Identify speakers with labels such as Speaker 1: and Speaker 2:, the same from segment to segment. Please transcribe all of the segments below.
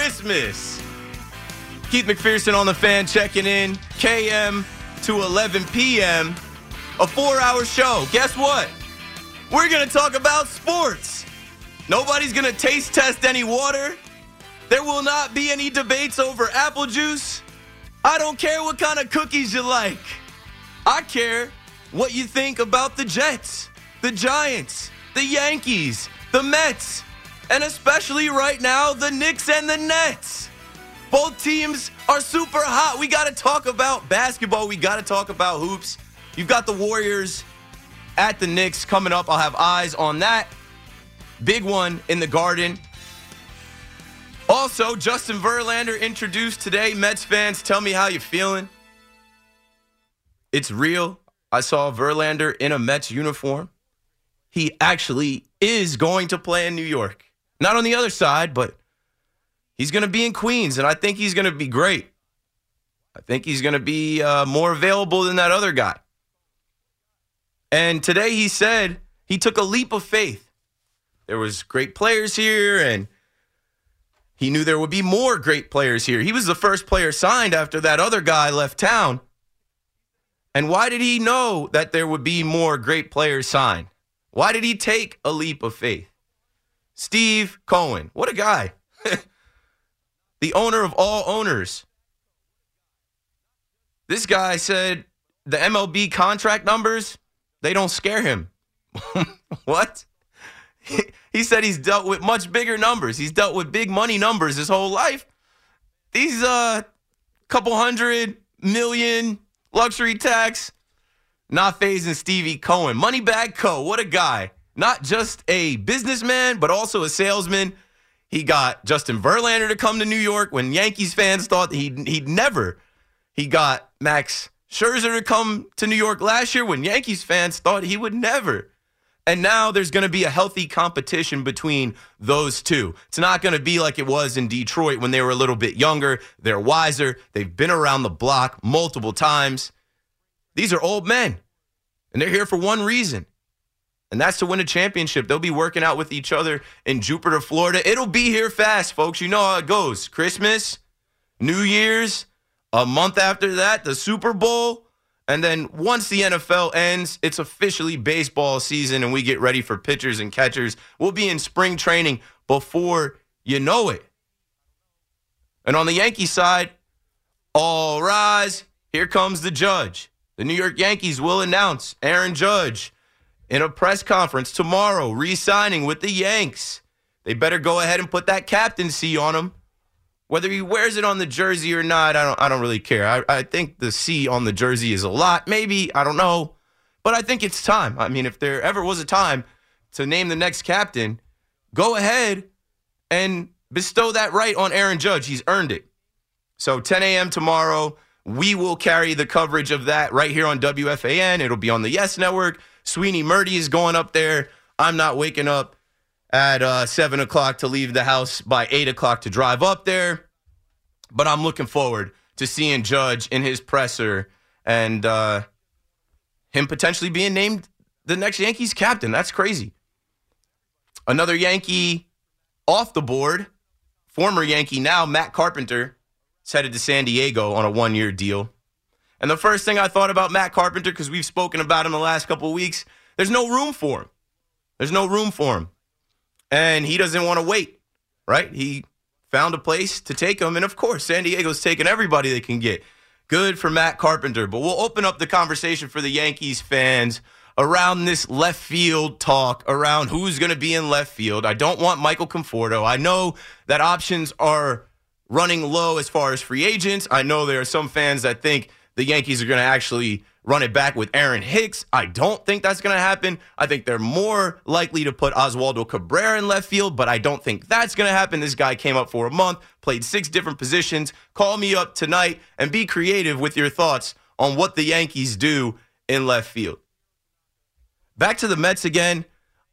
Speaker 1: Christmas. Keith McPherson on the fan checking in. KM to 11 p.m. A four hour show. Guess what? We're going to talk about sports. Nobody's going to taste test any water. There will not be any debates over apple juice. I don't care what kind of cookies you like. I care what you think about the Jets, the Giants, the Yankees, the Mets, and especially right now, the Knicks and the Nets. Both teams are super hot. We got to talk about basketball. We got to talk about hoops. You've got the Warriors at the Knicks coming up. I'll have eyes on that. Big one in the Garden. Also, Justin Verlander introduced today. Mets fans, tell me how you feeling. It's real. I saw Verlander in a Mets uniform. He actually is going to play in New York. Not on the other side, but he's going to be in Queens, and I think he's going to be great. I think he's going to be uh, more available than that other guy. And today he said he took a leap of faith. There was great players here, and he knew there would be more great players here. He was the first player signed after that other guy left town. And why did he know that there would be more great players signed? Why did he take a leap of faith? Steve Cohen, what a guy. the owner of all owners. This guy said the MLB contract numbers, they don't scare him. what? He said he's dealt with much bigger numbers. He's dealt with big money numbers his whole life. These uh couple hundred million luxury tax, not phasing Stevie Cohen. money Moneybag Co. What a guy. Not just a businessman, but also a salesman. He got Justin Verlander to come to New York when Yankees fans thought he'd, he'd never. He got Max Scherzer to come to New York last year when Yankees fans thought he would never. And now there's going to be a healthy competition between those two. It's not going to be like it was in Detroit when they were a little bit younger. They're wiser. They've been around the block multiple times. These are old men, and they're here for one reason, and that's to win a championship. They'll be working out with each other in Jupiter, Florida. It'll be here fast, folks. You know how it goes Christmas, New Year's, a month after that, the Super Bowl. And then once the NFL ends, it's officially baseball season and we get ready for pitchers and catchers. We'll be in spring training before you know it. And on the Yankee side, all rise. Here comes the judge. The New York Yankees will announce Aaron Judge in a press conference tomorrow, re signing with the Yanks. They better go ahead and put that captaincy on him. Whether he wears it on the jersey or not, I don't I don't really care. I, I think the C on the jersey is a lot. Maybe, I don't know. But I think it's time. I mean, if there ever was a time to name the next captain, go ahead and bestow that right on Aaron Judge. He's earned it. So 10 a.m. tomorrow, we will carry the coverage of that right here on WFAN. It'll be on the Yes Network. Sweeny Murti is going up there. I'm not waking up at uh, 7 o'clock to leave the house by 8 o'clock to drive up there. But I'm looking forward to seeing Judge in his presser and uh, him potentially being named the next Yankees captain. That's crazy. Another Yankee off the board, former Yankee now, Matt Carpenter, is headed to San Diego on a one year deal. And the first thing I thought about Matt Carpenter, because we've spoken about him the last couple weeks, there's no room for him. There's no room for him. And he doesn't want to wait, right? He found a place to take him. And of course, San Diego's taking everybody they can get. Good for Matt Carpenter. But we'll open up the conversation for the Yankees fans around this left field talk, around who's going to be in left field. I don't want Michael Conforto. I know that options are running low as far as free agents. I know there are some fans that think the Yankees are going to actually run it back with Aaron Hicks. I don't think that's going to happen. I think they're more likely to put Oswaldo Cabrera in left field, but I don't think that's going to happen. This guy came up for a month, played six different positions. Call me up tonight and be creative with your thoughts on what the Yankees do in left field. Back to the Mets again.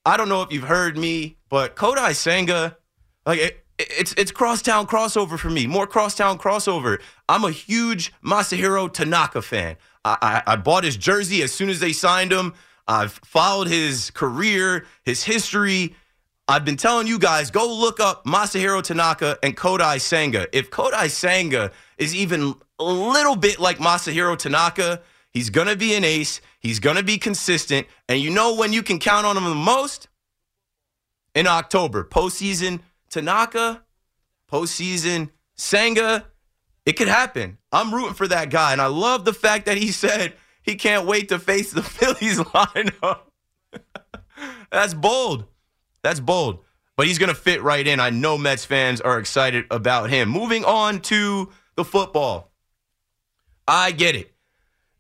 Speaker 1: I don't know if you've heard me, but Kodai Senga, like it, it's it's crosstown crossover for me. More crosstown crossover. I'm a huge Masahiro Tanaka fan. I, I, I bought his jersey as soon as they signed him. I've followed his career, his history. I've been telling you guys, go look up Masahiro Tanaka and Kodai Senga. If Kodai Senga is even a little bit like Masahiro Tanaka, he's going to be an ace. He's going to be consistent. And you know when you can count on him the most? In October. Postseason Tanaka, postseason Senga. It could happen. I'm rooting for that guy. And I love the fact that he said he can't wait to face the Phillies lineup. That's bold. That's bold. But he's going to fit right in. I know Mets fans are excited about him. Moving on to the football. I get it.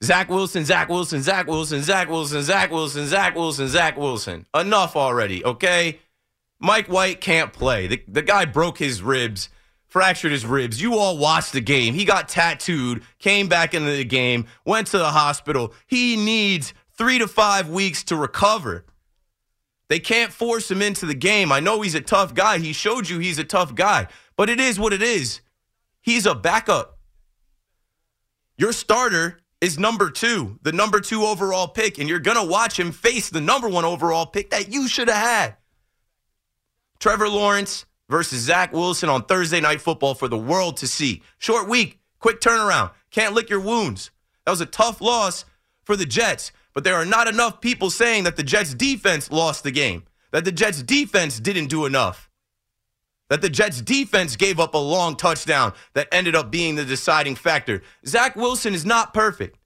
Speaker 1: Zach Wilson, Zach Wilson, Zach Wilson, Zach Wilson, Zach Wilson, Zach Wilson, Zach Wilson. Enough already, okay? Mike White can't play. The, the guy broke his ribs, fractured his ribs. You all watched the game. He got tattooed, came back into the game, went to the hospital. He needs three to five weeks to recover. They can't force him into the game. I know he's a tough guy. He showed you he's a tough guy, but it is what it is. He's a backup. Your starter is number two, the number two overall pick, and you're going to watch him face the number one overall pick that you should have had. Trevor Lawrence versus Zach Wilson on Thursday Night Football for the world to see. Short week, quick turnaround. Can't lick your wounds. That was a tough loss for the Jets, but there are not enough people saying that the Jets defense lost the game, that the Jets defense didn't do enough, that the Jets defense gave up a long touchdown that ended up being the deciding factor. Zach Wilson is not perfect.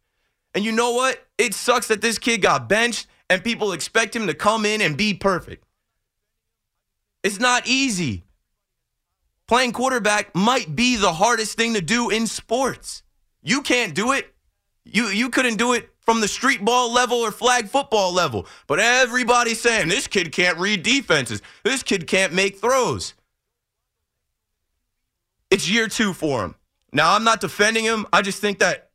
Speaker 1: And you know what? It sucks that this kid got benched and people expect him to come in and be perfect. It's not easy. Playing quarterback might be the hardest thing to do in sports. You can't do it. You you couldn't do it from the street ball level or flag football level. But everybody's saying this kid can't read defenses. This kid can't make throws. It's year 2 for him. Now, I'm not defending him. I just think that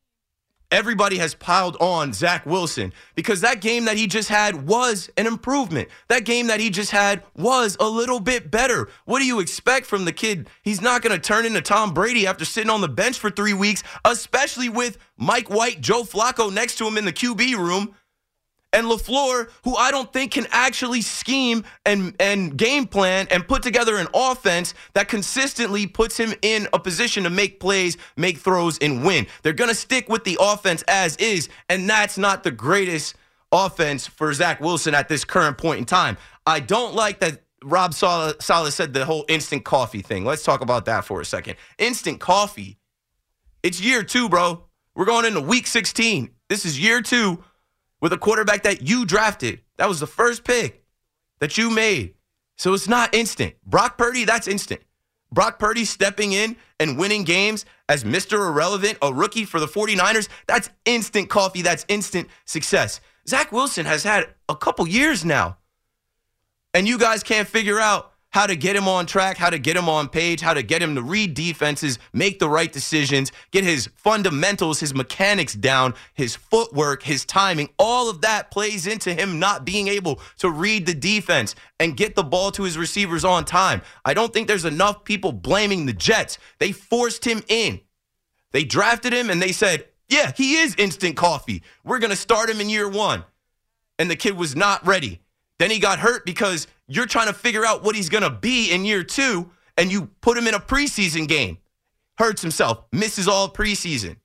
Speaker 1: everybody has piled on Zach Wilson because that game that he just had was an improvement. That game that he just had was a little bit better. What do you expect from the kid? He's not going to turn into Tom Brady after sitting on the bench for three weeks, especially with Mike White, Joe Flacco next to him in the QB room. And LaFleur, who I don't think can actually scheme and, and game plan and put together an offense that consistently puts him in a position to make plays, make throws, and win. They're going to stick with the offense as is, and that's not the greatest offense for Zach Wilson at this current point in time. I don't like that Rob Saleh said the whole instant coffee thing. Let's talk about that for a second. Instant coffee. It's year two, bro. We're going into week 16. This is year two with a quarterback that you drafted. That was the first pick that you made. So it's not instant. Brock Purdy, that's instant. Brock Purdy stepping in and winning games as Mr. Irrelevant, a rookie for the 49ers, that's instant coffee. That's instant success. Zach Wilson has had a couple years now. And you guys can't figure out how to get him on track, how to get him on page, how to get him to read defenses, make the right decisions, get his fundamentals, his mechanics down, his footwork, his timing. All of that plays into him not being able to read the defense and get the ball to his receivers on time. I don't think there's enough people blaming the Jets. They forced him in. They drafted him and they said, yeah, he is instant coffee. We're going to start him in year one. And the kid was not ready. Then he got hurt because you're trying to figure out what he's going to be in year two, and you put him in a preseason game. Hurts himself, misses all preseason,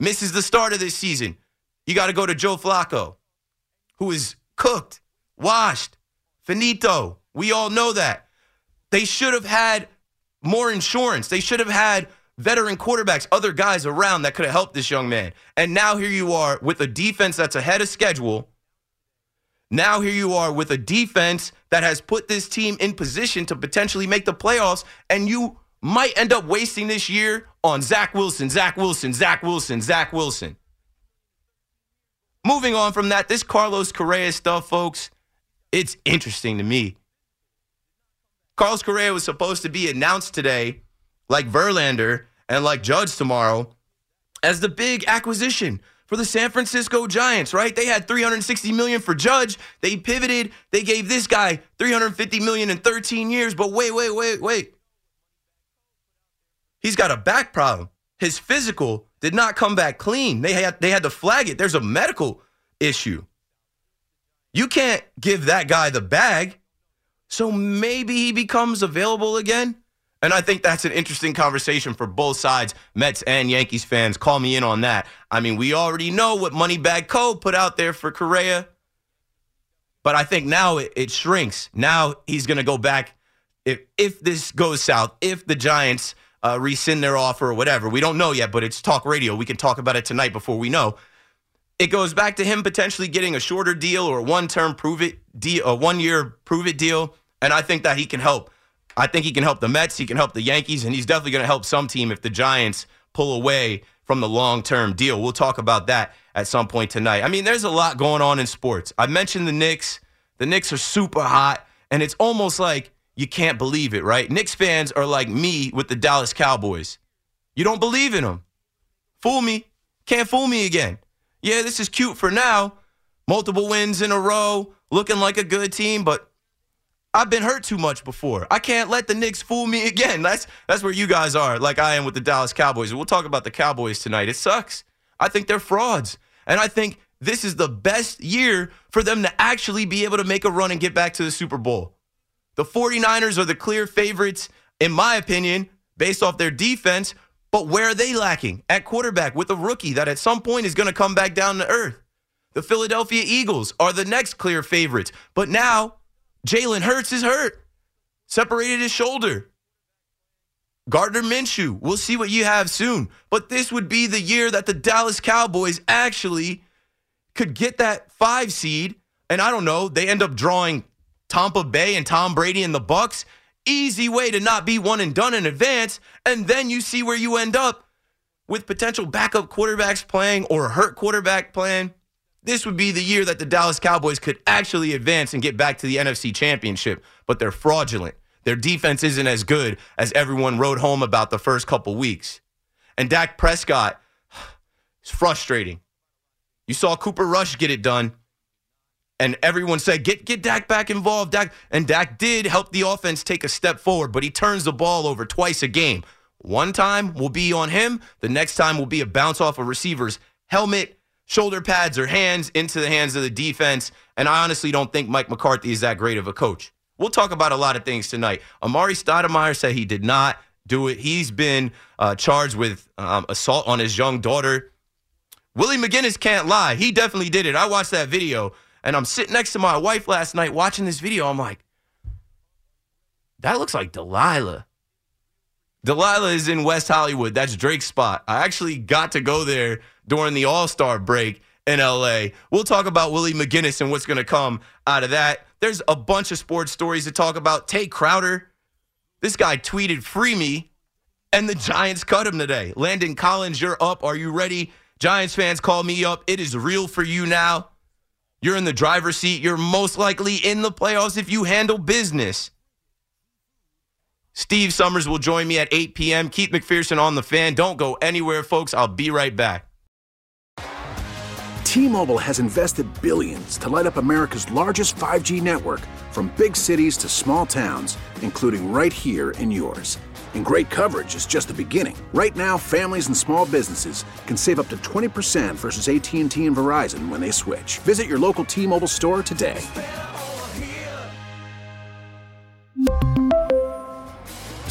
Speaker 1: misses the start of this season. You got to go to Joe Flacco, who is cooked, washed, finito. We all know that. They should have had more insurance. They should have had veteran quarterbacks, other guys around that could have helped this young man. And now here you are with a defense that's ahead of schedule now here you are with a defense that has put this team in position to potentially make the playoffs, and you might end up wasting this year on Zach Wilson, Zach Wilson, Zach Wilson, Zach Wilson. Moving on from that, this Carlos Correa stuff, folks, it's interesting to me. Carlos Correa was supposed to be announced today, like Verlander and like Judge tomorrow, as the big acquisition for the San Francisco Giants, right? They had 360 million for Judge. They pivoted. They gave this guy 350 million in 13 years. But wait, wait, wait, wait. He's got a back problem. His physical did not come back clean. They had they had to flag it. There's a medical issue. You can't give that guy the bag. So maybe he becomes available again. And I think that's an interesting conversation for both sides, Mets and Yankees fans. Call me in on that. I mean, we already know what Moneybag Code put out there for Correa. But I think now it, it shrinks. Now he's going to go back. If, if this goes south, if the Giants uh, rescind their offer or whatever, we don't know yet, but it's talk radio. We can talk about it tonight before we know. It goes back to him potentially getting a shorter deal or one term prove it deal, a one year prove it deal. And I think that he can help I think he can help the Mets, he can help the Yankees, and he's definitely going to help some team if the Giants pull away from the long term deal. We'll talk about that at some point tonight. I mean, there's a lot going on in sports. I mentioned the Knicks. The Knicks are super hot, and it's almost like you can't believe it, right? Knicks fans are like me with the Dallas Cowboys. You don't believe in them. Fool me. Can't fool me again. Yeah, this is cute for now. Multiple wins in a row, looking like a good team, but I've been hurt too much before. I can't let the Knicks fool me again. That's that's where you guys are, like I am with the Dallas Cowboys. We'll talk about the Cowboys tonight. It sucks. I think they're frauds. And I think this is the best year for them to actually be able to make a run and get back to the Super Bowl. The 49ers are the clear favorites, in my opinion, based off their defense. But where are they lacking? At quarterback with a rookie that at some point is going to come back down to earth. The Philadelphia Eagles are the next clear favorites. But now Jalen Hurts is hurt, separated his shoulder. Gardner Minshew, we'll see what you have soon. But this would be the year that the Dallas Cowboys actually could get that five seed. And I don't know, they end up drawing Tampa Bay and Tom Brady and the Bucs. Easy way to not be one and done in advance. And then you see where you end up with potential backup quarterbacks playing or a hurt quarterback playing this would be the year that the Dallas Cowboys could actually advance and get back to the NFC Championship, but they're fraudulent. Their defense isn't as good as everyone wrote home about the first couple weeks. And Dak Prescott, it's frustrating. You saw Cooper Rush get it done, and everyone said, get, get Dak back involved. Dak. And Dak did help the offense take a step forward, but he turns the ball over twice a game. One time will be on him, the next time will be a bounce off a receiver's helmet shoulder pads or hands into the hands of the defense. And I honestly don't think Mike McCarthy is that great of a coach. We'll talk about a lot of things tonight. Amar'e Stoudemire said he did not do it. He's been uh, charged with um, assault on his young daughter. Willie McGinest can't lie. He definitely did it. I watched that video, and I'm sitting next to my wife last night watching this video. I'm like, that looks like Delilah. Delilah is in West Hollywood. That's Drake's spot. I actually got to go there during the All Star break in LA. We'll talk about Willie McGinest and what's going to come out of that. There's a bunch of sports stories to talk about. Tae Crowder, this guy tweeted, Free me. And the Giants cut him today. Landon Collins, you're up. Are you ready? Giants fans call me up. It is real for you now. You're in the driver's seat. You're most likely in the playoffs if you handle business. Steve Summers will join me at 8 p.m. Keith McPherson on the fan. Don't go anywhere, folks. I'll be right back.
Speaker 2: T-Mobile has invested billions to light up America's largest 5G network from big cities to small towns, including right here in yours. And great coverage is just the beginning. Right now, families and small businesses can save up to 20% versus AT&T and Verizon when they switch. Visit your local T-Mobile store today.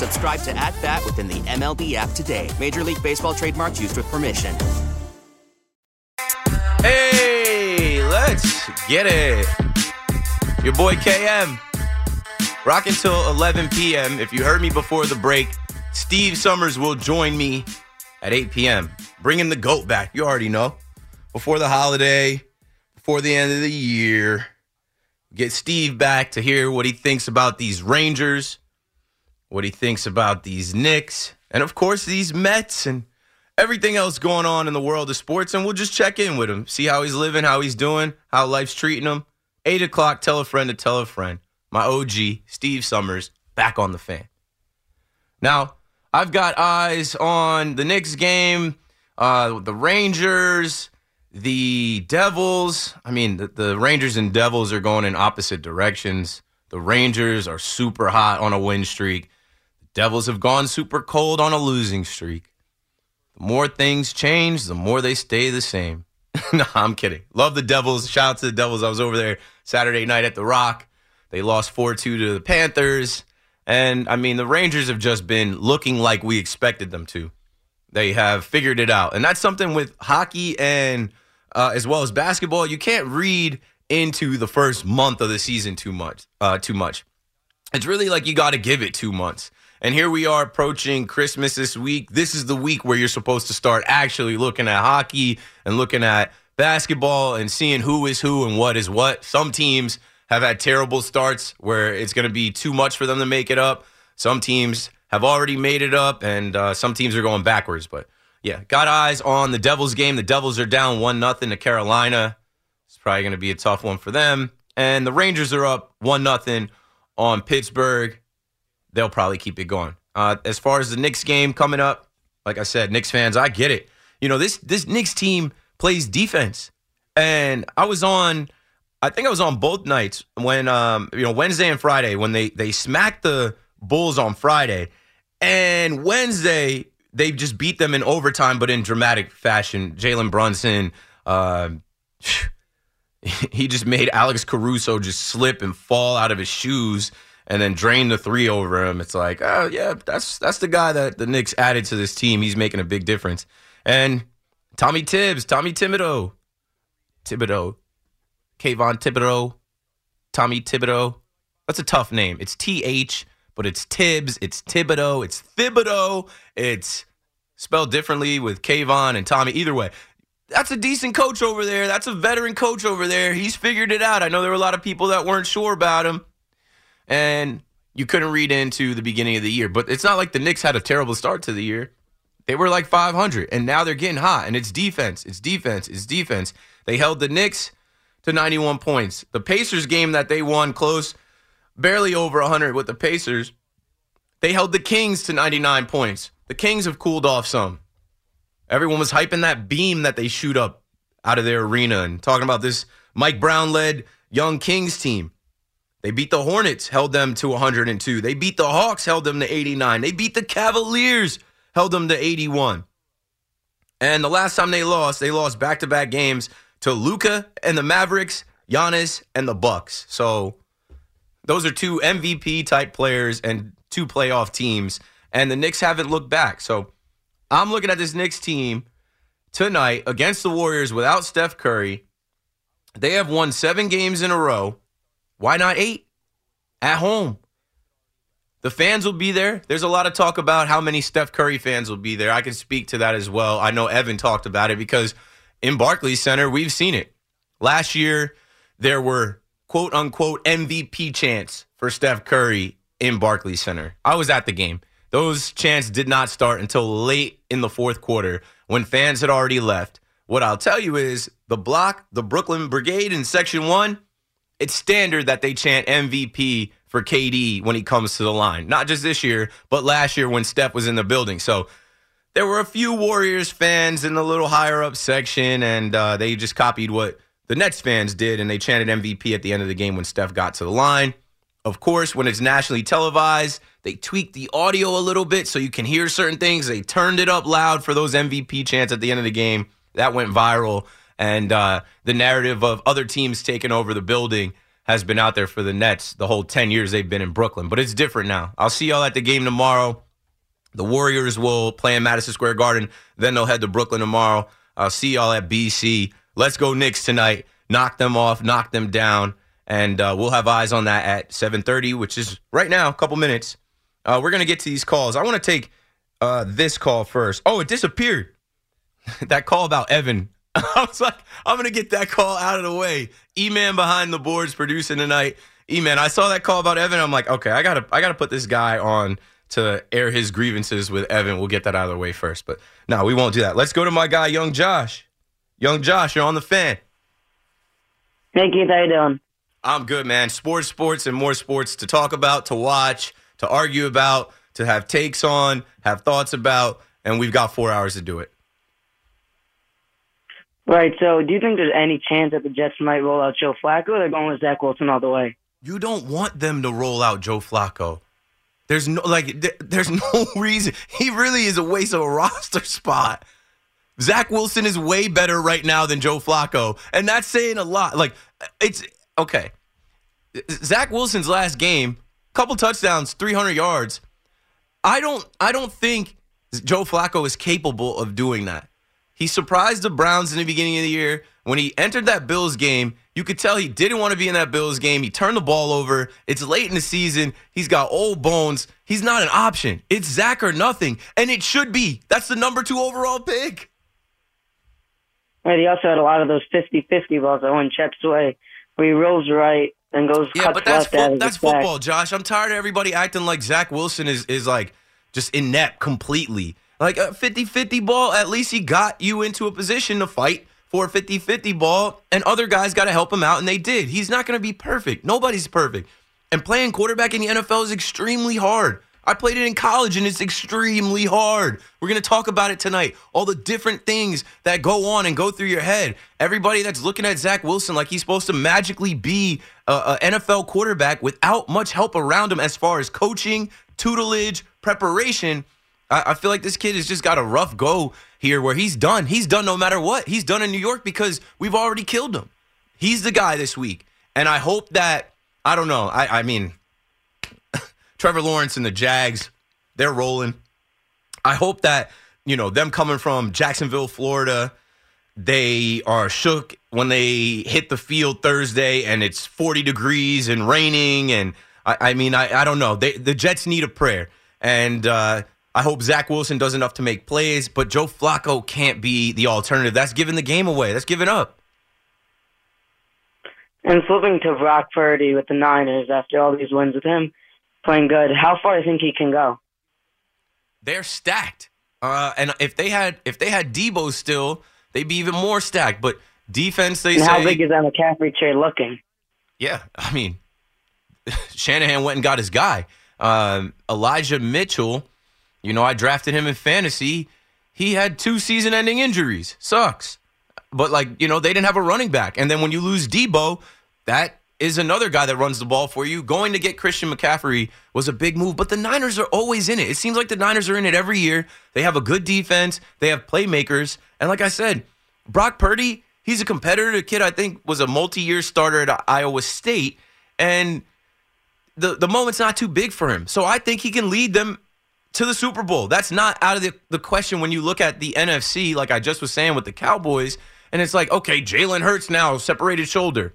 Speaker 3: Subscribe to At Bat within the MLB app today. Major League Baseball trademarks used with permission.
Speaker 1: Hey, let's get it. Your boy KM. Rock until 11 p.m. If you heard me before the break, Steve Summers will join me at 8 p.m. Bringing the GOAT back. You already know. Before the holiday, before the end of the year, get Steve back to hear what he thinks about these Rangers, what he thinks about these Knicks, and of course, these Mets and everything else going on in the world of sports, and we'll just check in with him, see how he's living, how he's doing, how life's treating him. Eight o'clock, tell a friend to tell a friend. My OG, Steve Summers, back on the fan. Now, I've got eyes on the Knicks game, uh, the Rangers, the Devils. I mean, the, the Rangers and Devils are going in opposite directions. The Rangers are super hot on a win streak. Devils have gone super cold on a losing streak. The more things change, the more they stay the same. no, I'm kidding. Love the Devils. Shout out to the Devils. I was over there Saturday night at the Rock. They lost 4 2 to the Panthers. And I mean, the Rangers have just been looking like we expected them to. They have figured it out. And that's something with hockey and uh, as well as basketball. You can't read into the first month of the season too much. Uh, too much. It's really like you got to give it two months. And here we are approaching Christmas this week. This is the week where you're supposed to start actually looking at hockey and looking at basketball and seeing who is who and what is what. Some teams have had terrible starts where it's going to be too much for them to make it up. Some teams have already made it up, and uh, some teams are going backwards. But yeah, got eyes on the Devils game. The Devils are down one nothing to Carolina. It's probably going to be a tough one for them. And the Rangers are up one nothing on Pittsburgh. They'll probably keep it going. Uh, as far as the Knicks game coming up, like I said, Knicks fans, I get it. You know this this Knicks team plays defense, and I was on. I think I was on both nights when um you know Wednesday and Friday when they they smacked the Bulls on Friday, and Wednesday they just beat them in overtime, but in dramatic fashion. Jalen Brunson, uh, he just made Alex Caruso just slip and fall out of his shoes and then drain the three over him. It's like, oh yeah, that's that's the guy that the Knicks added to this team. He's making a big difference. And Tommy Thibs, Tommy Thibodeau, Thibodeau, Kayvon Thibodeaux, Tommy Thibodeau. That's a tough name. It's T H, but it's Thibs, it's Thibodeau, it's Thibodeau, it's spelled differently with Kayvon and Tommy. Either way, that's a decent coach over there. That's a veteran coach over there. He's figured it out. I know there were a lot of people that weren't sure about him and you couldn't read into the beginning of the year. But it's not like the Knicks had a terrible start to the year. They were like 500, and now they're getting hot. And it's defense, it's defense, it's defense. They held the Knicks to 91 points. The Pacers game that they won close, barely over 100 with the Pacers. They held the Kings to 99 points. The Kings have cooled off some. Everyone was hyping that beam that they shoot up out of their arena and talking about this Mike Brown led young Kings team. They beat the Hornets, held them to 102. They beat the Hawks, held them to 89. They beat the Cavaliers, held them to 81. And the last time they lost, they lost back-to-back games to Luka and the Mavericks, Giannis and the Bucks. So those are two MVP type players and two playoff teams. And the Knicks haven't looked back. So I'm looking at this Knicks team tonight against the Warriors without Steph Curry. They have won seven games in a row. Why not eight? At home. The fans will be there. There's a lot of talk about how many Steph Curry fans will be there. I can speak to that as well. I know Evan talked about it because in Barclays Center, we've seen it. Last year, there were quote unquote MVP chants for Steph Curry in Barclays Center. I was at the game. Those chants did not start until late in the fourth quarter when fans had already left. What I'll tell you is the block, the Brooklyn Brigade in Section 1, it's standard that they chant MVP for KD when he comes to the line. Not just this year, but last year when Steph was in the building. So there were a few Warriors fans in the little higher up section, and uh, they just copied what the Nets fans did, and they chanted MVP at the end of the game when Steph got to the line. Of course, when it's nationally televised, they tweaked the audio a little bit so you can hear certain things. They turned it up loud for those MVP chants at the end of the game. That went viral and uh, the narrative of other teams taking over the building has been out there for the Nets the whole 10 years they've been in Brooklyn. But it's different now. I'll see y'all at the game tomorrow. The Warriors will play in Madison Square Garden. Then they'll head to Brooklyn tomorrow. I'll see y'all at BC. Let's go Knicks tonight. Knock them off, knock them down. And uh, we'll have eyes on that at 7.30, which is right now, a couple minutes. Uh, we're going to get to these calls. I want to take uh, this call first. Oh, it disappeared. that call about Evan I was like, I'm gonna get that call out of the way. E-man behind the boards producing tonight. E-man, I saw that call about Evan. I'm like, okay, I gotta, I gotta put this guy on to air his grievances with Evan. We'll get that out of the way first. But no, we won't do that. Let's go to my guy, Young Josh. Young Josh, you're on the fan.
Speaker 4: Hey Keith, how you doing?
Speaker 1: I'm good, man. Sports, sports, and more sports to talk about, to watch, to argue about, to have takes on, have thoughts about, and we've got four hours to do it.
Speaker 4: Right. So, do you think there's any chance that the Jets might roll out Joe Flacco? They're going with Zach Wilson all the way.
Speaker 1: You don't want them to roll out Joe Flacco. There's no like. Th- there's no reason. He really is a waste of a roster spot. Zach Wilson is way better right now than Joe Flacco, and that's saying a lot. Like it's okay. Zach Wilson's last game, couple touchdowns, 300 yards. I don't. I don't think Joe Flacco is capable of doing that. He surprised the Browns in the beginning of the year. When he entered that Bills game, you could tell he didn't want to be in that Bills game. He turned the ball over. It's late in the season. He's got old bones. He's not an option. It's Zach or nothing. And it should be. That's the number two overall pick.
Speaker 4: Right. He also had a lot of those 50 50 balls that went Chet's way, where he rolls right and goes
Speaker 1: Yeah, but that's,
Speaker 4: fo-
Speaker 1: that's football, Josh. I'm tired of everybody acting like Zach Wilson is, is like just inept completely. Like a 50 50 ball, at least he got you into a position to fight for a 50 50 ball, and other guys got to help him out, and they did. He's not going to be perfect. Nobody's perfect. And playing quarterback in the NFL is extremely hard. I played it in college and it's extremely hard. We're going to talk about it tonight. All the different things that go on and go through your head. Everybody that's looking at Zach Wilson like he's supposed to magically be a, a NFL quarterback without much help around him as far as coaching, tutelage, preparation. I, I feel like this kid has just got a rough go here where he's done. He's done no matter what. He's done in New York because we've already killed him. He's the guy this week. And I hope that, I don't know, I, I mean, Trevor Lawrence and the Jags, they're rolling. I hope that, you know, them coming from Jacksonville, Florida, they are shook when they hit the field Thursday and it's 40 degrees and raining. And I, I mean, I, I don't know. They, the Jets need a prayer. And uh, I hope Zach Wilson does enough to make plays, but Joe Flacco can't be the alternative. That's giving the game away. That's giving up.
Speaker 4: And flipping to Brock Purdy with the Niners after all these wins with him playing good, how far do you think he can go?
Speaker 1: They're stacked. Uh, and if they had if they had Deebo still, they'd be even more stacked. But defense, they
Speaker 4: and
Speaker 1: say.
Speaker 4: how big is that McCaffrey trade looking?
Speaker 1: Yeah, I mean, Shanahan went and got his guy, um, Elijah Mitchell. You know, I drafted him in fantasy. He had two season-ending injuries. Sucks. But like, you know, they didn't have a running back. And then when you lose Deebo, that is another guy that runs the ball for you. Going to get Christian McCaffrey was a big move, but the Niners are always in it. It seems like the Niners are in it every year. They have a good defense, they have playmakers, and like I said, Brock Purdy, he's a competitor. The kid I think was a multi-year starter at Iowa State, and the the moment's not too big for him. So I think he can lead them to the Super Bowl. That's not out of the, the question when you look at the NFC, like I just was saying with the Cowboys. And it's like, okay, Jalen Hurts now, separated shoulder.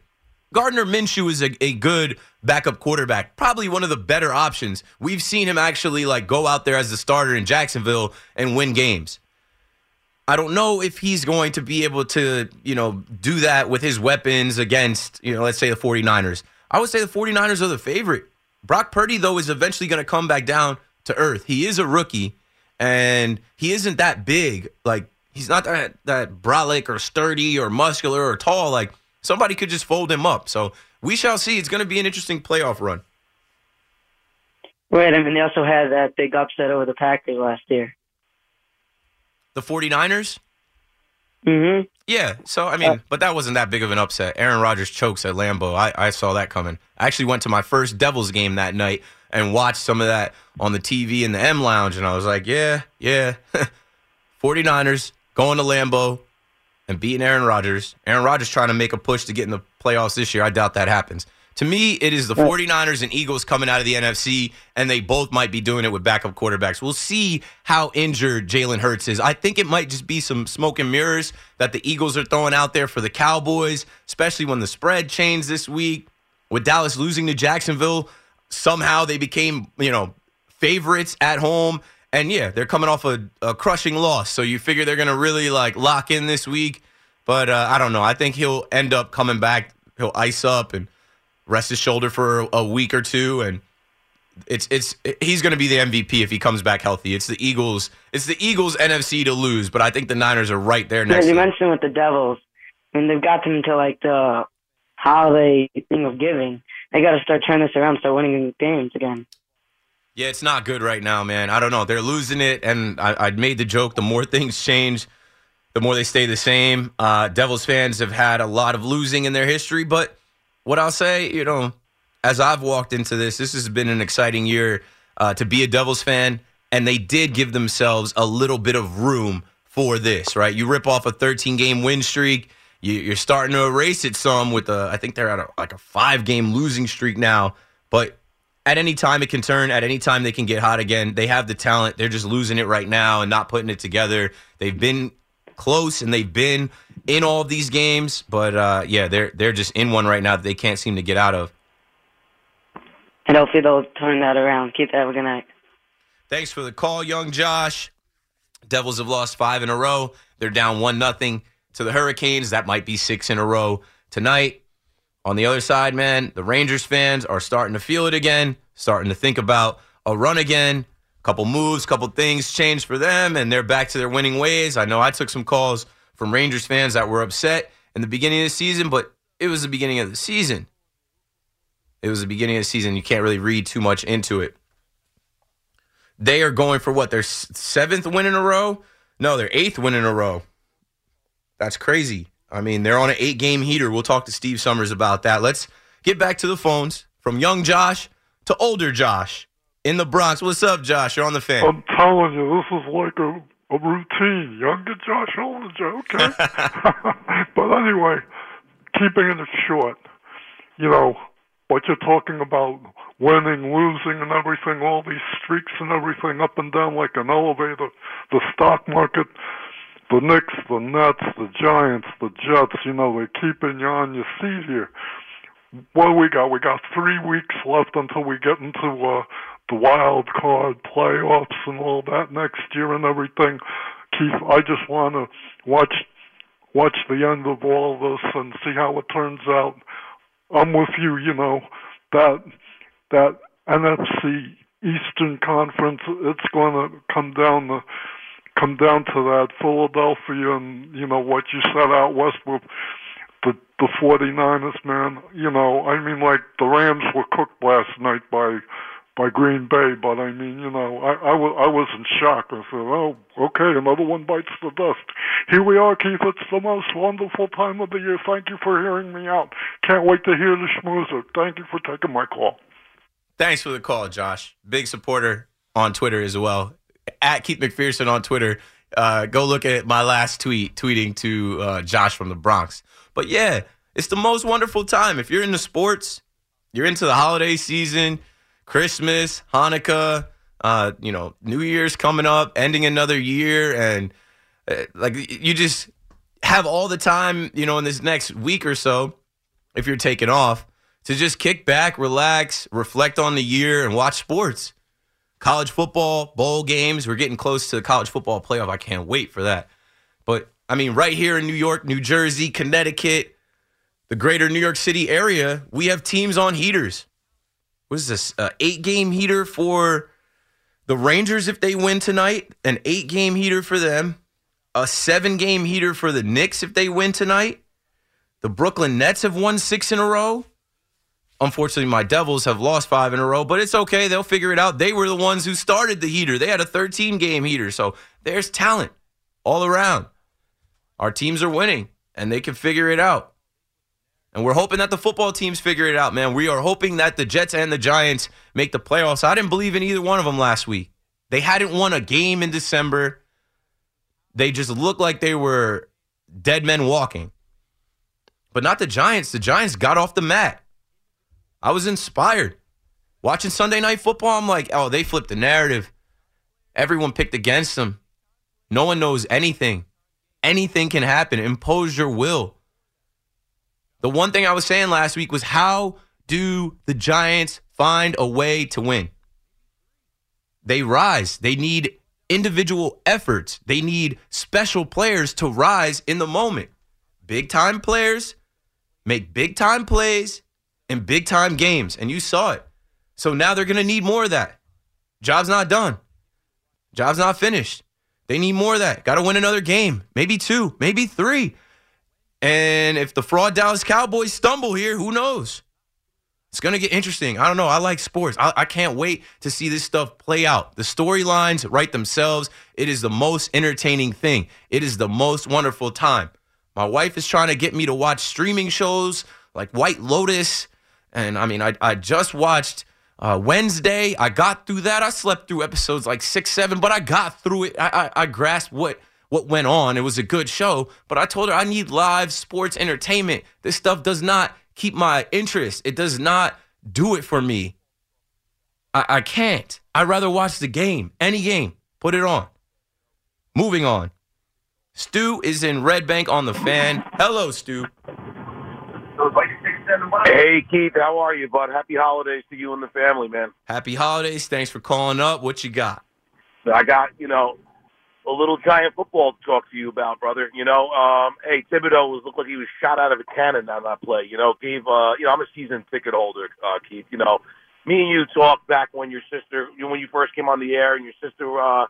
Speaker 1: Gardner Minshew is a, a good backup quarterback, probably one of the better options. We've seen him actually like go out there as the starter in Jacksonville and win games. I don't know if he's going to be able to, you know, do that with his weapons against, you know, let's say the 49ers. I would say the 49ers are the favorite. Brock Purdy, though, is eventually going to come back down to earth. He is a rookie, and he isn't that big. Like he's not that that brolic or sturdy or muscular or tall. Like somebody could just fold him up. So we shall see. It's going to be an interesting playoff run.
Speaker 4: Right. I mean, they also had that big upset over the Packers last year.
Speaker 1: The 49ers?
Speaker 4: Mm-hmm.
Speaker 1: Yeah. So, I mean, but that wasn't that big of an upset. Aaron Rodgers chokes at Lambeau. I, I saw that coming. I actually went to my first Devils game that night and watched some of that on the TV in the M Lounge, and I was like, yeah, yeah. 49ers going to Lambeau and beating Aaron Rodgers. Aaron Rodgers trying to make a push to get in the playoffs this year. I doubt that happens. To me, it is the 49ers and Eagles coming out of the NFC, and they both might be doing it with backup quarterbacks. We'll see how injured Jalen Hurts is. I think it might just be some smoke and mirrors that the Eagles are throwing out there for the Cowboys, especially when the spread changed this week. With Dallas losing to Jacksonville, somehow they became, you know, favorites at home. And yeah, they're coming off a, a crushing loss. So you figure they're going to really like lock in this week. But uh, I don't know. I think he'll end up coming back. He'll ice up and rest his shoulder for a week or two. And it's it's he's going to be the MVP if he comes back healthy. It's the Eagles. It's the Eagles NFC to lose, but I think the Niners are right there next.
Speaker 4: As you mentioned with the Devils, mean they've got them to like the holiday thing of giving. They got to start turning this around, start winning games again.
Speaker 1: Yeah, it's not good right now, man. I don't know. They're losing it, and I, I made the joke: the more things change, the more they stay the same. Uh, Devils fans have had a lot of losing in their history, but what I'll say, you know, as I've walked into this, this has been an exciting year uh, to be a Devils fan, and they did give themselves a little bit of room for this, right? You rip off a 13 game win streak. You, are starting to erase it some with a, I think they're at a, like a five game losing streak now, but at any time it can turn. At any time they can get hot again. They have the talent. They're just losing it right now and not putting it together. They've been close and they've been in all of these games, but uh, yeah, they're they're just in one right now that they can't seem to get out of.
Speaker 4: And hopefully they'll turn that around. Keep that. Have a good night.
Speaker 1: Thanks for the call, young Josh. Devils have lost five in a row. They're down one nothing to the Hurricanes. That might be six in a row tonight. On the other side, man, the Rangers fans are starting to feel it again, starting to think about a run again. A couple moves, a couple things changed for them, and they're back to their winning ways. I know I took some calls from Rangers fans that were upset in the beginning of the season, but it was the beginning of the season. It was the beginning of the season. You can't really read too much into it. They are going for what? Their seventh win in a row? No, their eighth win in a row. That's crazy. I mean, they're on an eight game heater. We'll talk to Steve Summers about that. Let's get back to the phones from young Josh to older Josh in the Bronx. What's up, Josh? You're on the fan.
Speaker 5: I'm telling you, this is like a, a routine. Younger Josh, older Josh, okay? but anyway, keeping it short, you know, what you're talking about winning, losing, and everything, all these streaks and everything up and down like an elevator, the stock market the Knicks, the Nets, the Giants, the Jets, you know, they're keeping you on your seat here. What do we got? We got three weeks left until we get into uh, the wild card playoffs and all that next year and everything. Keith, I just want to watch watch the end of all this and see how it turns out. I'm with you, you know, that that NFC Eastern Conference, it's going to come down to come down to that Philadelphia and you know what you set out west with the the 49ers man you know I mean like the Rams were cooked last night by by Green Bay. But I mean, you know, I, I, was, I was in shock. I said, oh, okay, another one bites the dust. Here we are, Keith. It's the most wonderful time of the year. Thank you for hearing me out. Can't wait to hear the schmoozer. Thank you for taking my call.
Speaker 1: Thanks for the call, Josh. Big supporter on Twitter as well. At Keith McPherson on Twitter. Uh, go look at my last tweet, tweeting to uh, Josh from the Bronx. But yeah, it's the most wonderful time. If you're into sports, you're into the holiday season, Christmas, Hanukkah, uh, you know, New Year's coming up, ending another year, and uh, like you just have all the time, you know, in this next week or so, if you're taking off, to just kick back, relax, reflect on the year, and watch sports. College football, bowl games. We're getting close to the college football playoff. I can't wait for that. But I mean, right here in New York, New Jersey, Connecticut, the greater New York City area, we have teams on heaters. What is this? Uh, eight game heater for the Rangers if they win tonight, an eight game heater for them, a seven game heater for the Knicks if they win tonight. The Brooklyn Nets have won six in a row. Unfortunately, my Devils have lost five in a row, but it's okay. They'll figure it out. They were the ones who started the heater. They had a 13 game heater. So there's talent all around. Our teams are winning and they can figure it out. And we're hoping that the football teams figure it out, man. We are hoping that the Jets and the Giants make the playoffs. I didn't believe in either one of them last week. They hadn't won a game in December. They just looked like they were dead men walking. But not the Giants. The Giants got off the mat. I was inspired. Watching Sunday Night Football, I'm like, oh, they flipped the narrative. Everyone picked against them. No one knows anything. Anything can happen. Impose your will. The one thing I was saying last week was how do the Giants find a way to win? They rise. They need individual efforts. They need special players to rise in the moment. Big time players make big time plays in big time games, and you saw it. So now they're going to need more of that. Job's not done. Job's not finished. They need more of that. Got to win another game, maybe two, maybe three. And if the fraud Dallas Cowboys stumble here, who knows? It's going to get interesting. I don't know. I like sports. I, I can't wait to see this stuff play out. The storylines write themselves. It is the most entertaining thing. It is the most wonderful time. My wife is trying to get me to watch streaming shows like White Lotus. And I mean, I, I just watched uh, Wednesday. I got through that. I slept through episodes like six, seven, but I got through it. I, I, I grasped what what went on. It was a good show, but I told her I need live sports entertainment. This stuff does not keep my interest. It does not do it for me. I, I can't. I'd rather watch the game, any game. Put it on. Moving on. Stu is in Red Bank on the fan. Hello, Stu.
Speaker 6: Hey Keith, how are you, bud? Happy holidays to you and the family, man.
Speaker 1: Happy holidays. Thanks for calling up. What you got?
Speaker 6: I got, you know, a little giant football to talk to you about, brother. You know, um, hey, Thibodeaux was looked like he was shot out of a cannon on that play. You know, gave uh, you know, I'm a season ticket holder, uh, Keith. You know, me and you talked back when your sister, when you first came on the air, and your sister, uh,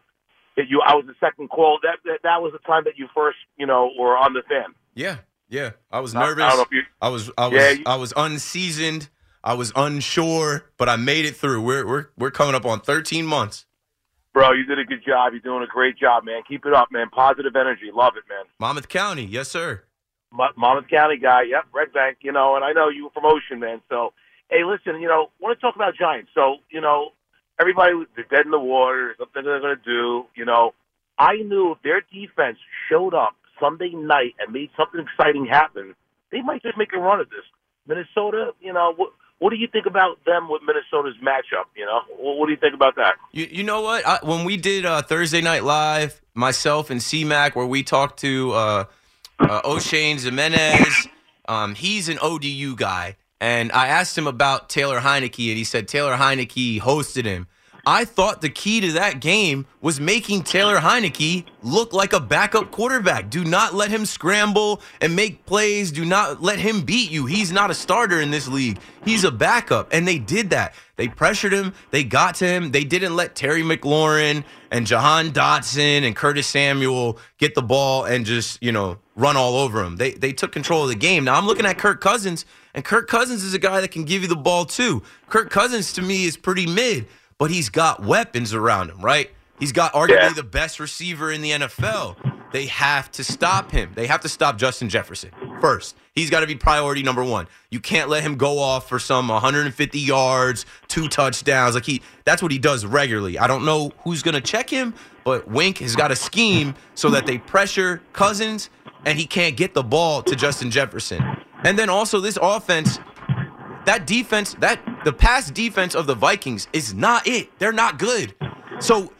Speaker 6: that you, I was the second call. That, that that was the time that you first, you know, were on the fan.
Speaker 1: Yeah, yeah. I was
Speaker 6: I- I
Speaker 1: nervous.
Speaker 6: don't know if you-
Speaker 1: I was I was
Speaker 6: Yeah, you-
Speaker 1: I was unseasoned. I was unsure, but I made it through. We're we're we're coming up on 13 months.
Speaker 6: Bro, you did a good job. You're doing a great job, man. Keep it up, man. Positive energy. Love it, man.
Speaker 1: Monmouth County, yes sir.
Speaker 6: Mo- Monmouth County guy. Yep, Red Bank. You know, and I know you were from Ocean, man. So, hey, listen, you know, want to talk about Giants. So, you know, everybody they're dead in the water. Something they're going to do. You know, I knew if their defense showed up Sunday night and made something exciting happen, they might just make a run at this. Minnesota, you know, what what do you think about them with Minnesota's matchup? You know, what, what do you think about that?
Speaker 1: You, you know what? I, when we did uh, Thursday Night Live, myself and C-Mac, where we talked to uh, uh, Oshane Ximines, um, he's an ODU guy. And I asked him about Taylor Heinicke, and he said Taylor Heinicke hosted him. I thought the key to that game was making Taylor Heinicke look like a backup quarterback. Do not let him scramble and make plays. Do not let him beat you. He's not a starter in this league. He's a backup. And they did that. They pressured him. They got to him. They didn't let Terry McLaurin and Jahan Dotson and Curtis Samuel get the ball and just, you know, run all over him. They they took control of the game. Now I'm looking at Kirk Cousins And Kirk Cousins is a guy that can give you the ball too. Kirk Cousins to me is pretty mid, but he's got weapons around him, right? He's got arguably
Speaker 6: Yeah.
Speaker 1: the best receiver in the NFL. They have to stop him. They have to stop Justin Jefferson first. He's got to be priority number one. You can't let him go off for some 150 yards, two touchdowns. Like he, that's what he does regularly. I don't know who's going to check him, but Wink has got a scheme so that they pressure Cousins and he can't get the ball to Justin Jefferson. And then also this offense, that defense, that the pass defense of the Vikings is not it. They're not good. So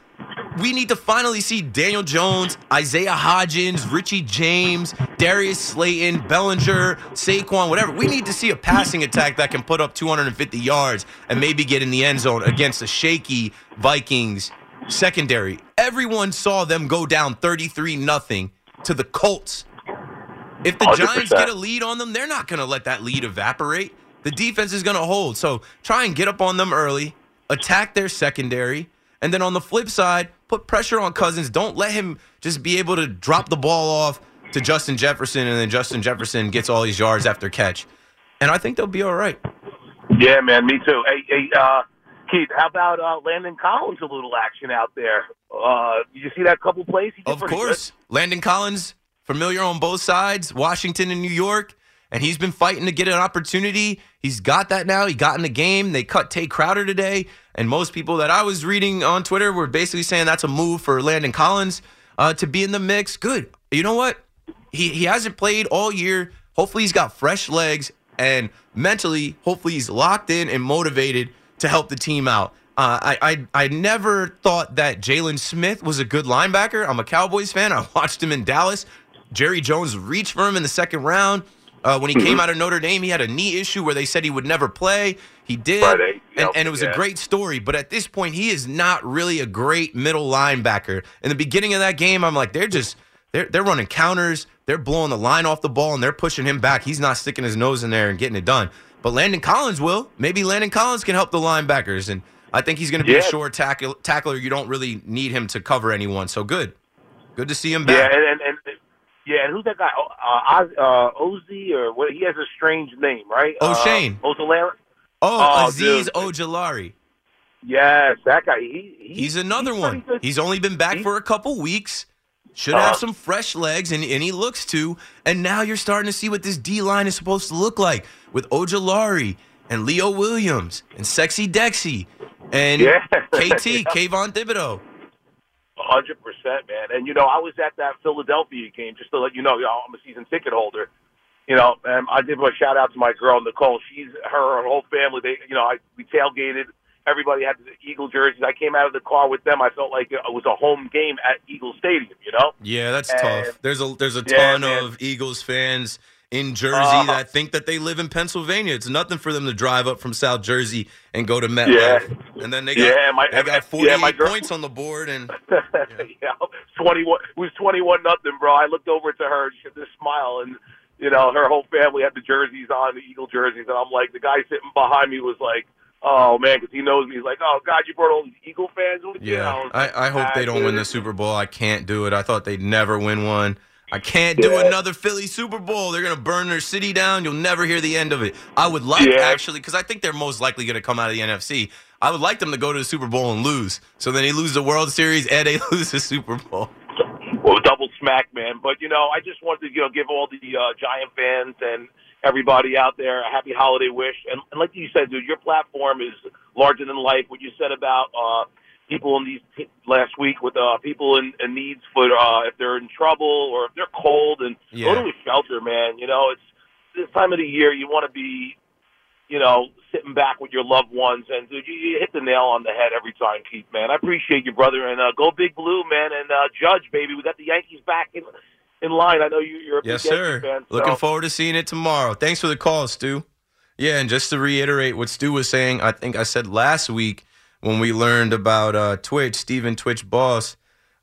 Speaker 1: we need to finally see Daniel Jones, Isaiah Hodgins, Richie James, Darius Slayton, Bellinger, Saquon, whatever. We need to see a passing attack that can put up 250 yards and maybe get in the end zone against a shaky Vikings secondary. Everyone saw them go down 33 nothing to the Colts. If the Giants
Speaker 6: 100%.
Speaker 1: get a lead on them, they're not going to let that lead evaporate. The defense is going to hold. So try and get up on them early, attack their secondary, and then on the flip side, put pressure on Cousins. Don't let him just be able to drop the ball off to Justin Jefferson, and then Justin Jefferson gets all these yards after catch. And I think they'll be all right.
Speaker 6: Yeah, man, me too. Hey, hey, uh, Keith, how about uh, Landon Collins? A little action out there. Uh, did you see that couple plays? He did
Speaker 1: Of course, Landon Collins, familiar on both sides, Washington and New York, and he's been fighting to get an opportunity. He's got that now. He got in the game. They cut Tae Crowder today, and most people that I was reading on Twitter were basically saying that's a move for Landon Collins uh, to be in the mix. Good. You know what? He he hasn't played all year. Hopefully, he's got fresh legs and mentally, hopefully, he's locked in and motivated to help the team out. Uh, I, I I never thought that Jaylon Smith was a good linebacker. I'm a Cowboys fan. I watched him in Dallas. Jerry Jones reached for him in the second round. Uh, when he came out of Notre Dame, he had a knee issue where they said he would never play. He did,
Speaker 6: Friday.
Speaker 1: and,
Speaker 6: Yep.
Speaker 1: and it was
Speaker 6: Yeah.
Speaker 1: a great story. But at this point, he is not really a great middle linebacker. In the beginning of that game, I'm like, they're just they're they're running counters, they're blowing the line off the ball, and they're pushing him back. He's not sticking his nose in there and getting it done. But Landon Collins will. Maybe Landon Collins can help the linebackers, and I think he's going to be a
Speaker 6: Yeah.
Speaker 1: short tackle, tackler. You don't really need him to cover anyone. So good, good to see him
Speaker 6: Yeah,
Speaker 1: back.
Speaker 6: and, and, and yeah, and who's that guy? Oh, Uh, Oz, uh, Ozzy or what? He has a strange name, right?
Speaker 1: O'Shane.
Speaker 6: Uh, Ozolara?
Speaker 1: Oh,
Speaker 6: Oh,
Speaker 1: Aziz
Speaker 6: dude.
Speaker 1: Ojulari.
Speaker 6: Yes, that guy. He, he
Speaker 1: He's another
Speaker 6: he's
Speaker 1: one. He's only been back for a couple weeks. Should
Speaker 6: Uh-huh.
Speaker 1: have some fresh legs, and, and he looks to. And now you're starting to see what this D line is supposed to look like with Ojulari and Leo Williams and Sexy Dexy and
Speaker 6: Yeah.
Speaker 1: KT, Kayvon Thibodeaux.
Speaker 6: Hundred percent, man. And you know, I was at that Philadelphia game just to let you know. You know, I'm a season ticket holder. You know, and I give a shout out to my girl Nicole. She's her, her whole family. They, you know, I we tailgated. Everybody had the Eagle jerseys. I came out of the car with them. I felt like it was a home game at Eagle Stadium. You know.
Speaker 1: Yeah, that's
Speaker 6: And-
Speaker 1: tough. There's a there's a ton of Eagles fans in Jersey
Speaker 6: Uh-huh.
Speaker 1: that think that they live in Pennsylvania. It's nothing for them to drive up from South Jersey and go to
Speaker 6: Yeah.
Speaker 1: And then they got
Speaker 6: Yeah, my-
Speaker 1: they got
Speaker 6: yeah,
Speaker 1: 48
Speaker 6: my girl-
Speaker 1: points on the board and
Speaker 6: yeah, twenty one. It was twenty one nothing, bro. I looked over to her. She had this smile, and you know, her whole family had the jerseys on, the Eagle jerseys, and I'm like, the guy sitting behind me was like, "Oh man," because he knows me. He's like, "Oh God, you brought all these Eagle fans with you."
Speaker 1: Yeah, I, I hope they
Speaker 6: "Ah,
Speaker 1: don't win the Super Bowl. I can't do it. I thought they'd never win one. I can't do
Speaker 6: Yeah.
Speaker 1: another Philly Super Bowl. They're gonna burn their city down. You'll never hear the end of it. I would like
Speaker 6: Yeah.
Speaker 1: actually, because I think they're most likely gonna come out of the NFC. I would like them to go to the Super Bowl and lose. So then they lose the World Series and they lose the Super Bowl.
Speaker 6: Well, double smack, man. But you know, I just wanted to you know give all the uh, Giant fans and everybody out there a happy holiday wish. And, and like you said, dude, your platform is larger than life. What you said about uh, people in these last week with uh, people in, in needs for uh, if they're in trouble or if they're cold and
Speaker 1: Yeah.
Speaker 6: go to a shelter, man. You know, it's this time of the year you want to be. You know, sitting back with your loved ones, and dude, you, you hit the nail on the head every time, Keith. Man, I appreciate you, brother, and uh, go big blue, man, and uh, Judge, baby. We got the Yankees back in in line. I know you, you're a big
Speaker 1: Yes,
Speaker 6: Yankee
Speaker 1: sir.
Speaker 6: fan. so-
Speaker 1: Looking forward to seeing it tomorrow. Thanks for the call, Stu. Yeah, and just to reiterate what Stu was saying, I think I said last week when we learned about uh, Twitch, Stephen Twitch Boss,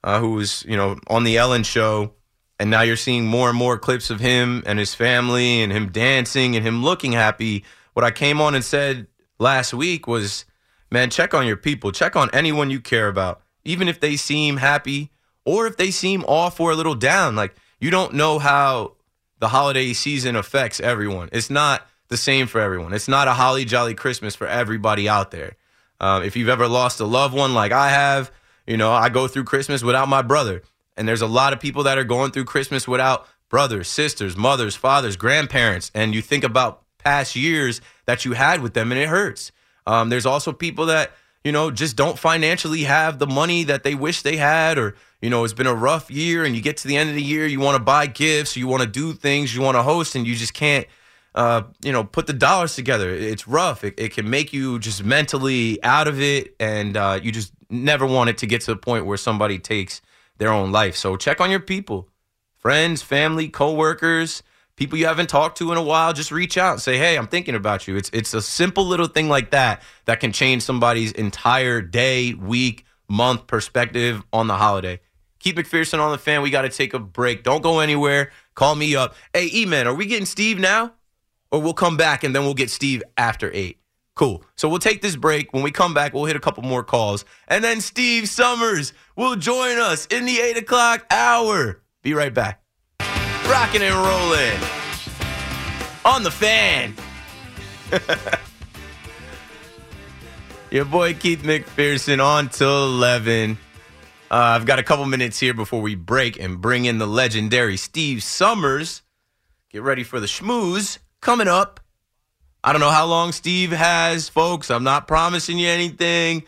Speaker 1: uh, who was you know on the Ellen Show, and now you're seeing more and more clips of him and his family and him dancing and him looking happy. What I came on and said last week was, man, check on your people, check on anyone you care about, even if they seem happy or if they seem off or a little down. Like you don't know how the holiday season affects everyone. It's not the same for everyone. It's not a holly jolly Christmas for everybody out there. Um, if you've ever lost a loved one like I have, you know, I go through Christmas without my brother. And there's a lot of people that are going through Christmas without brothers, sisters, mothers, fathers, grandparents. And you think about past years that you had with them and it hurts. Um, there's also people that, you know, just don't financially have the money that they wish they had, or, you know, it's been a rough year and you get to the end of the year, you want to buy gifts, you want to do things, you want to host, and you just can't, uh, you know, put the dollars together. It's rough. It, it can make you just mentally out of it, and uh, you just never want it to get to the point where somebody takes their own life. So check on your people, friends, family, coworkers people you haven't talked to in a while, just reach out and say, "Hey, I'm thinking about you." It's it's a simple little thing like that that can change somebody's entire day, week, month perspective on the holiday. Keith McPherson on the fan. We got to take a break. Don't go anywhere. Call me up. Hey, E-Man, are we getting Steve now? Or we'll come back and then we'll get Steve after 8. Cool. So we'll take this break. When we come back, we'll hit a couple more calls. And then Steve Summers will join us in the 8 o'clock hour. Be right back rocking and rolling on the fan. Your boy Keith McPherson on till 11. Uh, I've got a couple minutes here before we break and bring in the legendary Steve Summers. Get ready for the schmooze coming up. I don't know how long Steve has, folks. I'm not promising you anything.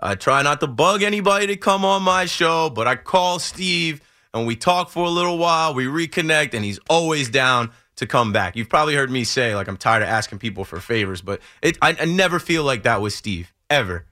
Speaker 1: I try not to bug anybody to come on my show, but I call Steve and we talk for a little while, we reconnect, and he's always down to come back. You've probably heard me say, like, I'm tired of asking people for favors, but it, I, I never feel like that with Steve, ever.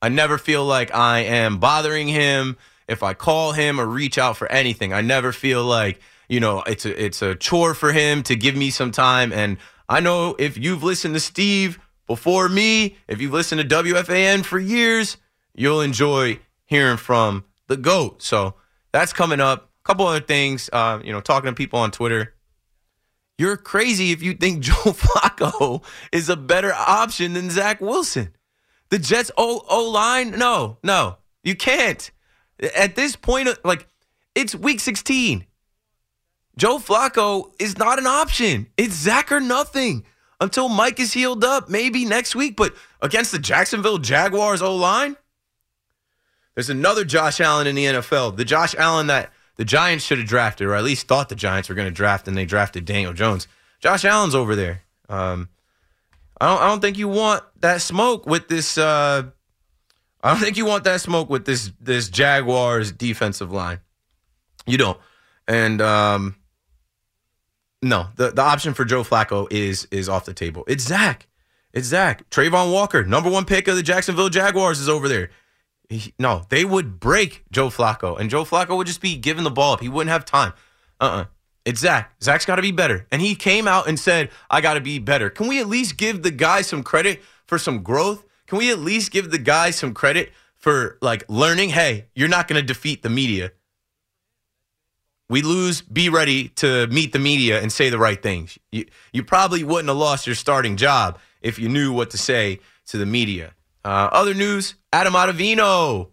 Speaker 1: I never feel like I am bothering him if I call him or reach out for anything. I never feel like, you know, it's a, it's a chore for him to give me some time. And I know if you've listened to Steve before me, if you've listened to WFAN for years, you'll enjoy hearing from the GOAT. So, that's coming up. A couple other things, uh, you know, talking to people on Twitter. You're crazy if you think Joe Flacco is a better option than Zach Wilson. The Jets O O line, no, no, you can't. At this point, like it's week 16. Joe Flacco is not an option. It's Zach or nothing until Mike is healed up, maybe next week. But against the Jacksonville Jaguars O line, there's another Josh Allen in the NFL. The Josh Allen that the Giants should have drafted, or at least thought the Giants were going to draft, and they drafted Daniel Jones. Josh Allen's over there. Um, I don't. I don't think you want that smoke with this. Uh, I don't think you want that smoke with this this Jaguars defensive line. You don't. And um, no, the the option for Joe Flacco is is off the table. It's Zach. It's Zach. Travon Walker, number one pick of the Jacksonville Jaguars, is over there. He, no, they would break Joe Flacco, and Joe Flacco would just be giving the ball up. He wouldn't have time. Uh uh-uh. uh It's Zach. Zach's got to be better. And he came out and said, I got to be better. Can we at least give the guy some credit for some growth? Can we at least give the guy some credit for like learning? Hey, you're not going to defeat the media. We lose, be ready to meet the media and say the right things. You, you probably wouldn't have lost your starting job if you knew what to say to the media. Uh, other news Adam Ottavino.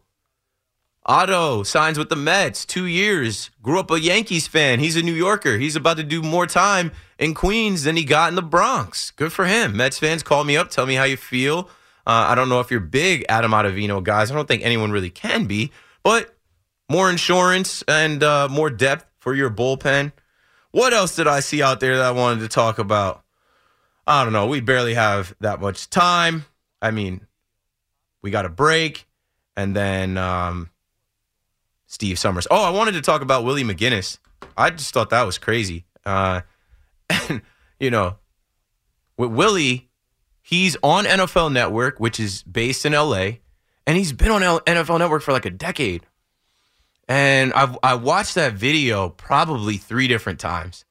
Speaker 1: Otto signs with the Mets, two years. Grew up a Yankees fan. He's a New Yorker. He's about to do more time in Queens than he got in the Bronx. Good for him. Mets fans, call me up. Tell me how you feel. Uh, I don't know if you're big Adam Ottavino guys. I don't think anyone really can be, but more insurance and uh, more depth for your bullpen. What else did I see out there that I wanted to talk about? I don't know. We barely have that much time. I mean, we got a break, and then um, Steve Summers. Oh, I wanted to talk about Willie McGinest. I just thought that was crazy. Uh, and you know, with Willie, he's on NFL Network, which is based in LA, and he's been on NFL Network for like a decade. And I've I watched that video probably three different times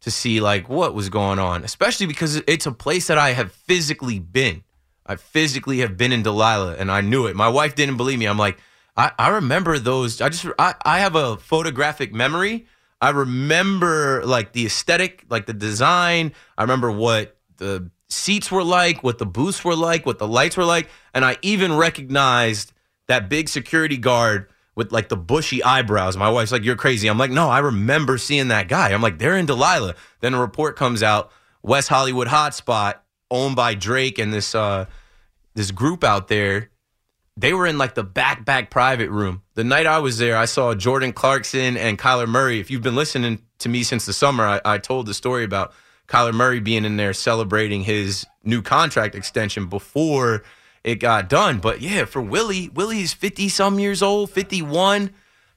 Speaker 1: to see like what was going on, especially because it's a place that I have physically been. I physically have been in Delilah and I knew it. My wife didn't believe me. I'm like, I, I remember those. I just, I, I have a photographic memory. I remember like the aesthetic, like the design. I remember what the seats were like, what the booths were like, what the lights were like. And I even recognized that big security guard with like the bushy eyebrows. My wife's like, You're crazy. I'm like, No, I remember seeing that guy. I'm like, They're in Delilah. Then a report comes out West Hollywood hotspot owned by Drake and this uh, this group out there. They were in like the back back private room. The night I was there, I saw Jordan Clarkson and Kyler Murray. If you've been listening to me since the summer, I, I told the story about Kyler Murray being in there celebrating his new contract extension before it got done. But yeah, for Willie, Willie's 50 some years old, 51.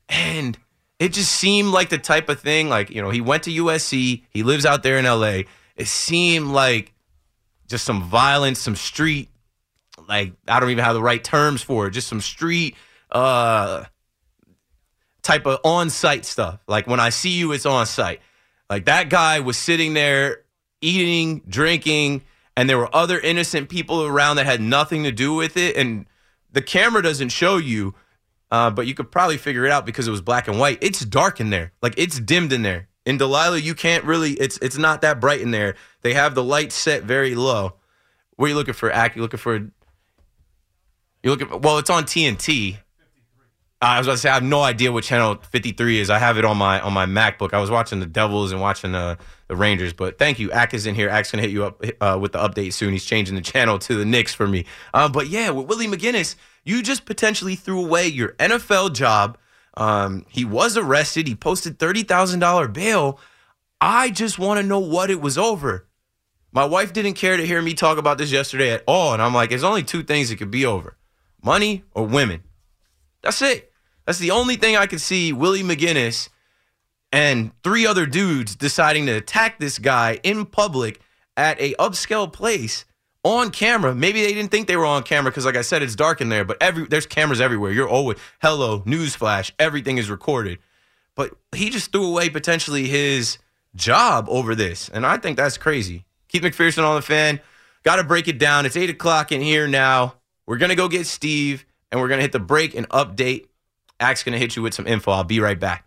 Speaker 1: And it just seemed like the type of thing, like, you know, he went to USC, he lives out there in LA. It seemed like just some violence, some street, like, I don't even have the right terms for it, just some street, uh, type of on site stuff. Like, when I see you, it's on site. Like, that guy was sitting there eating, drinking, and there were other innocent people around that had nothing to do with it. And the camera doesn't show you, uh, but you could probably figure it out because it was black and white. It's dark in there, like it's dimmed in there. In Delilah, you can't really. It's it's not that bright in there. They have the light set very low. What are you looking for? Act? You looking for? You looking? Well, it's on TNT. I was about to say I have no idea what channel 53 is. I have it on my on my MacBook. I was watching the Devils and watching uh, the Rangers, but thank you. Ack is in here. Ack's gonna hit you up uh, with the update soon. He's changing the channel to the Knicks for me. Uh, but yeah, with Willie McGinest, you just potentially threw away your NFL job. Um, he was arrested. He posted thirty thousand dollar bail. I just want to know what it was over. My wife didn't care to hear me talk about this yesterday at all, and I'm like, there's only two things it could be over: money or women. That's it. That's the only thing I could see Willie McGinest and three other dudes deciding to attack this guy in public at a upscale place on camera. Maybe they didn't think they were on camera because, like I said, it's dark in there. But every there's cameras everywhere. You're always hello newsflash. Everything is recorded. But he just threw away potentially his job over this, and I think that's crazy. Keith McPherson on the fan. Got to break it down. It's eight o'clock in here now. We're gonna go get Steve, and we're gonna hit the break and update. Ack's gonna hit you with some info. I'll be right back.